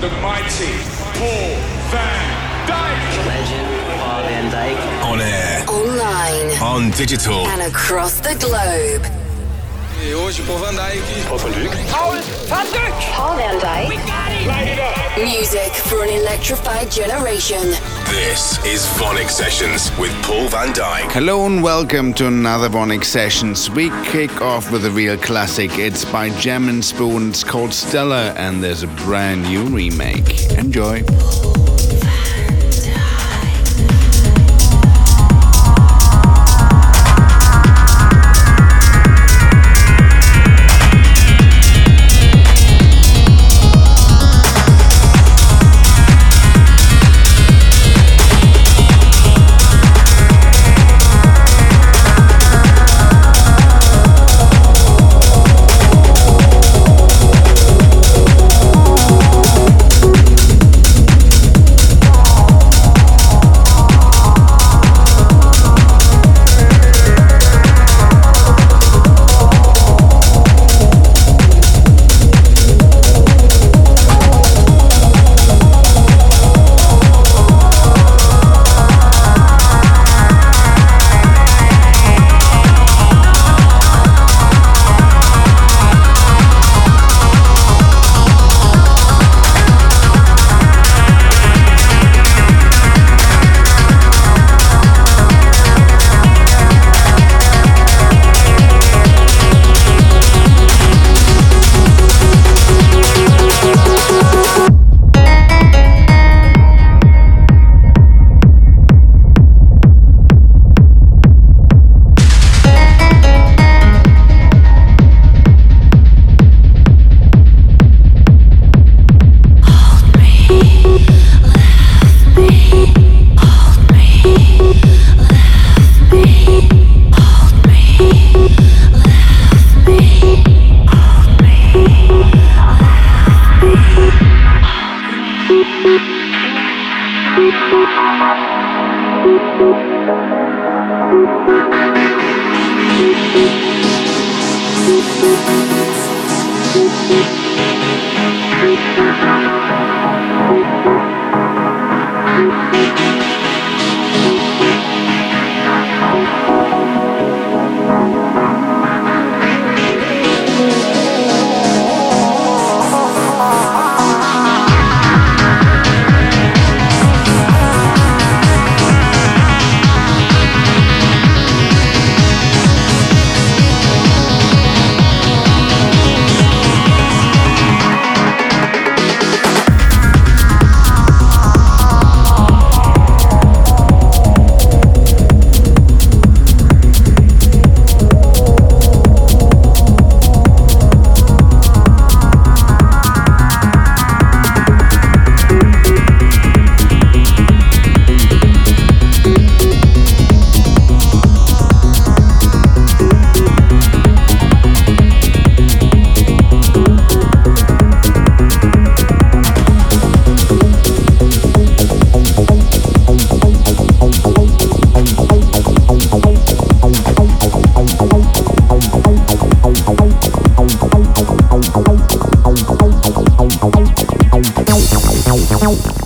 the mighty Paul van Dyk. Legend Paul van Dyk. On air, Online on digital. and across the globe. E hoje, Paul van Dyk. Paul van Dyk. Paul van Dyk. Music for an electrified generation. This is VONYC Sessions with Paul van Dyk. Hello and welcome to another VONYC Sessions. We kick off with a real classic. It's by Jam and Spoon. It's called Stella, and there's a brand new remake. Enjoy.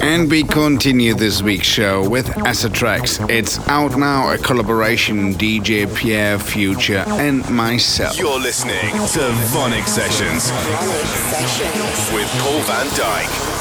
And we continue this week's show with Acid Tracks. It's out now, a collaboration DJ Pierre, Phuture, and myself. You're listening to VONYC Sessions with Paul van Dyk.